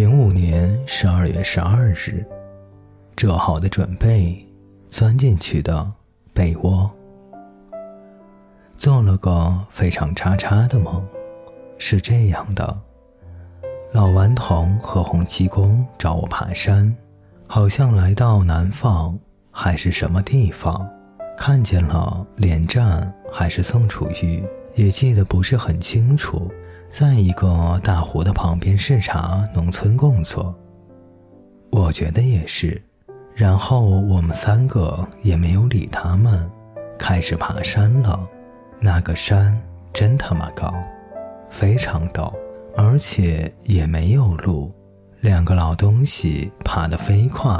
零五年十二月十二日，做好的准备，钻进去的被窝，做了个非常叉叉的梦，是这样的：老顽童和洪七公找我爬山，好像来到南方还是什么地方，看见了连战还是宋楚瑜，也记得不是很清楚。在一个大湖的旁边视察农村工作，我觉得也是。然后我们三个也没有理他们，开始爬山了。那个山真他妈高，非常陡，而且也没有路。两个老东西爬得飞快，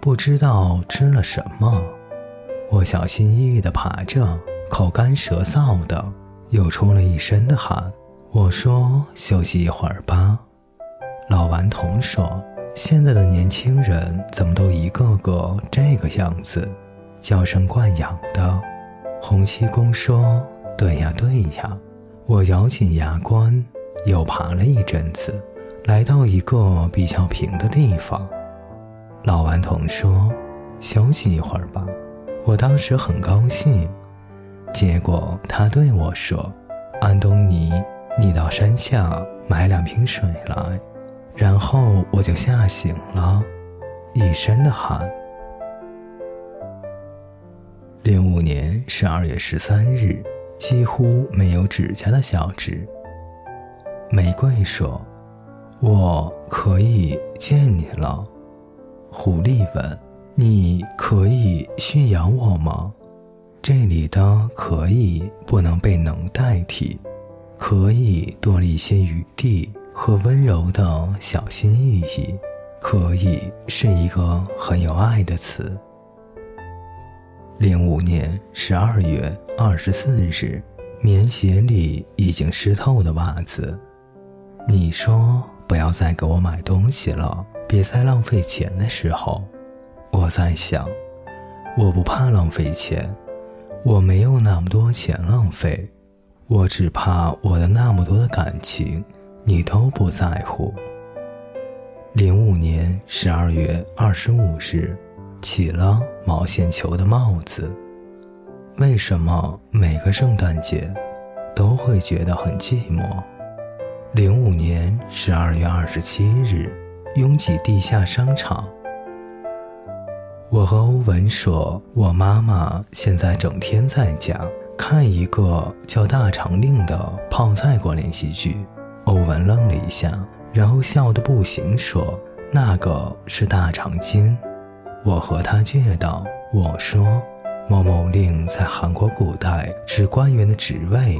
不知道吃了什么。我小心翼翼地爬着，口干舌燥的，又出了一身的汗。我说：“休息一会儿吧。”老顽童说：“现在的年轻人怎么都一个个这个样子，娇生惯养的。”洪七公说：“对呀，对呀。”我咬紧牙关，又爬了一阵子，来到一个比较平的地方。老顽童说：“休息一会儿吧。”我当时很高兴，结果他对我说：“安东尼。”你到山下买两瓶水来，然后我就吓醒了，一身的汗。零五年十二月十三日，几乎没有指甲的小指。玫瑰说：“我可以见你了。”狐狸问：“你可以驯养我吗？”这里的“可以”不能被“能”代替。可以多了一些余地和温柔的小心翼翼。可以是一个很有爱的词。零五年十二月二十四日，棉鞋里已经湿透的袜子。你说不要再给我买东西了，别再浪费钱的时候，我在想，我不怕浪费钱，我没有那么多钱浪费。我只怕我的那么多的感情，你都不在乎。零五年十二月二十五日，起了毛线球的帽子。为什么每个圣诞节都会觉得很寂寞？零五年十二月二十七日，拥挤地下商场。我和欧文说，我妈妈现在整天在家。看一个叫《大长令》的泡菜国连续剧，欧文愣了一下，然后笑得不行，说：“那个是大长今。”我和他借道：“我说，某某令在韩国古代是官员的职位。”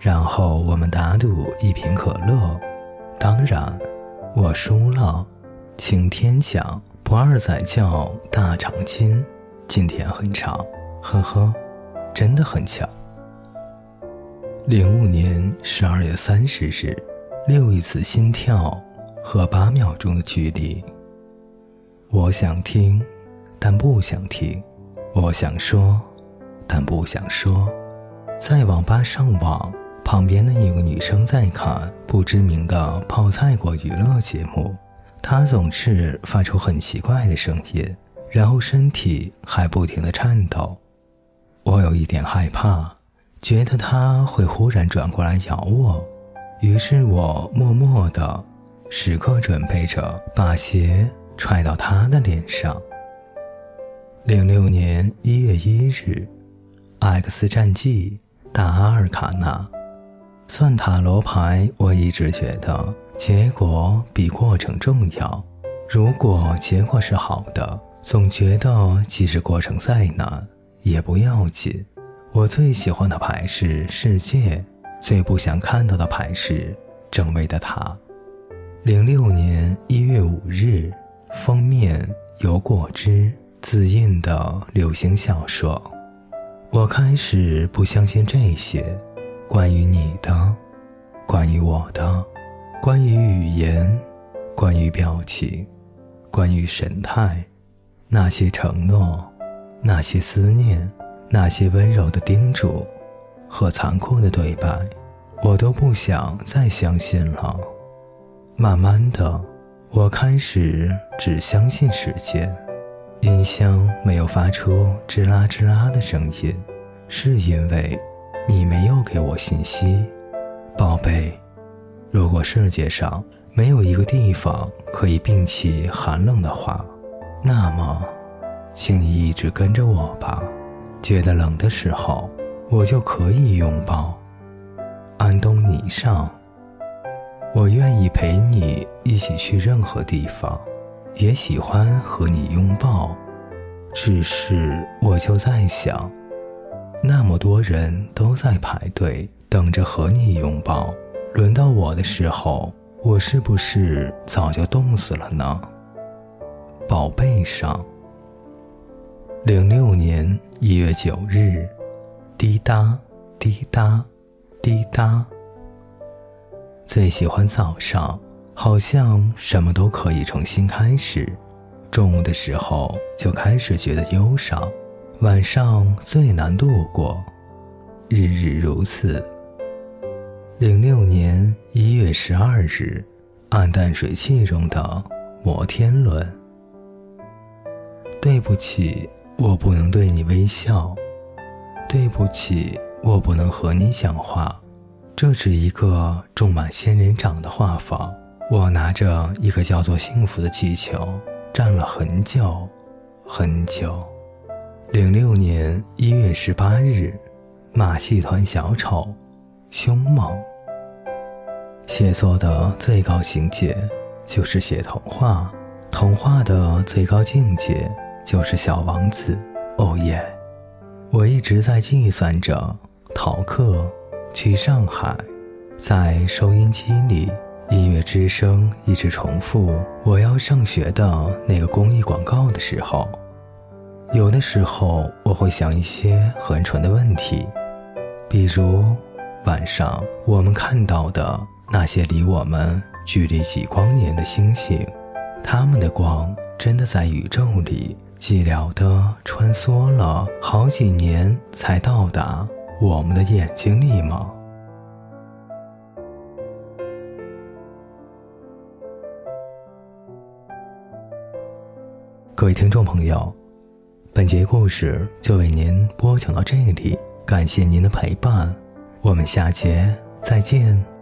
然后我们打赌一瓶可乐，当然我输了。晴天讲不二仔叫大长今，今天很长，呵呵。真的很巧。零五年十二月三十日，六亿次心跳和八秒钟的距离。我想听，但不想听；我想说，但不想说。在网吧上网，旁边的一个女生在看不知名的泡菜国娱乐节目，她总是发出很奇怪的声音，然后身体还不停的颤抖。我有一点害怕，觉得他会忽然转过来咬我，于是我默默的，时刻准备着把鞋踹到他的脸上。零六年一月一日，《X 战记》大阿尔卡纳，算塔罗牌，我一直觉得结果比过程重要。如果结果是好的，总觉得即使过程再难。也不要紧，我最喜欢的牌是世界，最不想看到的牌是正位的塔。零六年一月五日，封面有果汁自印的流行小说。我开始不相信这些，关于你的，关于我的，关于语言，关于表情，关于神态，那些承诺。那些思念，那些温柔的叮嘱和残酷的对白，我都不想再相信了。慢慢的，我开始只相信时间。音箱没有发出吱啦吱啦的声音，是因为你没有给我信息，宝贝。如果世界上没有一个地方可以摒弃寒冷的话，那么，请你一直跟着我吧。觉得冷的时候，我就可以拥抱。安东尼上，我愿意陪你一起去任何地方，也喜欢和你拥抱。只是我就在想，那么多人都在排队等着和你拥抱，轮到我的时候，我是不是早就冻死了呢？宝贝上，零六年一月九日，滴答滴答。滴答。最喜欢早上，好像什么都可以重新开始。中午的时候就开始觉得忧伤，晚上最难度过。日日如此。零六年一月十二日，暗淡水汽中的摩天轮。对不起，我不能对你微笑。对不起。我不能和你讲话，这是一个种满仙人掌的画舫。我拿着一个叫做幸福的气球，站了很久，很久。零六年一月十八日，马戏团小丑，凶猛。写作的最高境界就是写童话，童话的最高境界就是小王子。哦耶！我一直在计算着。逃课去上海，在收音机里，音乐之声一直重复我要上学的那个公益广告的时候，有的时候我会想一些很蠢的问题，比如晚上我们看到的那些离我们距离几光年的星星，它们的光真的在宇宙里寂寥的穿梭了好几年才到达。我们的眼睛里吗？各位听众朋友，本节故事就为您播讲到这里，感谢您的陪伴，我们下节再见。